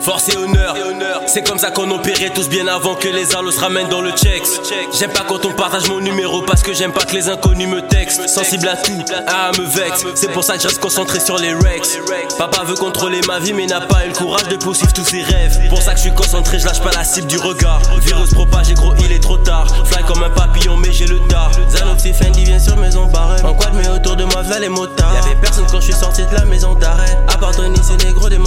force et honneur. C'est comme ça qu'on opérait tous bien avant que les arlos se ramènent dans le checks. J'aime pas quand on partage mon numéro parce que j'aime pas que les inconnus me textent. Sensible à tout, ah me vexe. C'est pour ça que je reste concentré sur les rex. Papa veut contrôler ma vie mais n'a pas eu le courage de poursuivre tous ses rêves. Pour ça que je suis concentré, je lâche pas la cible du regard. Virus propage et gros, il est trop tard. Fly comme un papillon mais j'ai le tard. Zanoxy Fendi vient sur maison barrée. En quad mais autour de moi v'là les motards. Y'avait personne quand je suis sorti de la maison d'arrêt. À part c'est des gros des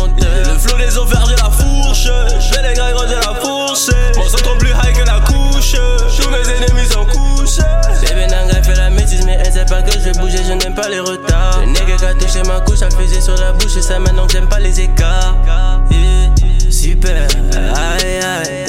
pas que je bouger, je n'aime pas les retards. Le nègre a touché ma couche, a faisait sur la bouche, et ça maintenant que j'aime pas les écarts. Yeah. Super, aïe aïe,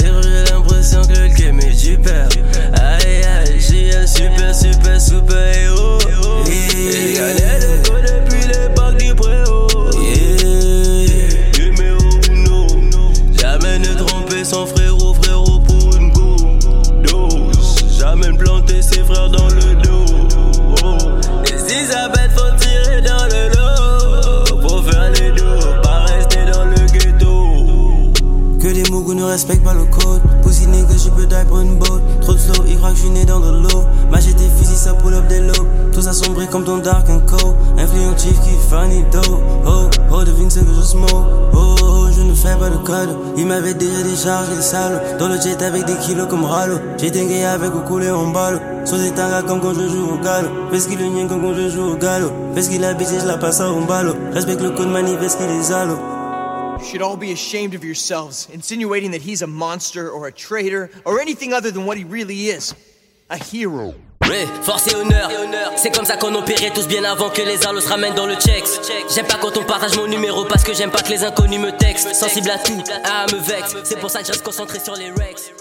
respectent pas le code. Pussy nigga, je peux pour une boat. Trop de slow, ils croient que je suis né dans de l'eau. Machette tes fusils, ça pull up des lots. Tout ça sombre comme ton dark and co. Influent chief qui funny dough. Oh, oh, devine ce que je smoke. Oh, oh, je ne fais pas de code. Il m'avait déjà déchargé le salauds. Dans le jet avec des kilos comme Ralo. J'étais gay avec au coulé en balle. Sur des tangas comme quand je joue au galop. Fais ce qu'il nien comme quand je joue au galop. Fais ce qu'il a baisé, je la passe en ballot. Respecte le code manifeste qu'il est zalo. You should all be ashamed of yourselves, insinuating that he's a monster or a traitor or anything other than what he really is a hero. Ouais, force et honneur. C'est comme ça qu'on opérait tous bien avant que les arlos se ramènent dans le checks. J'aime pas quand on partage mon numéro parce que j'aime pas que les inconnus me textent. Sensible à tout, ah me vexe. C'est pour ça que je reste concentré sur les rex.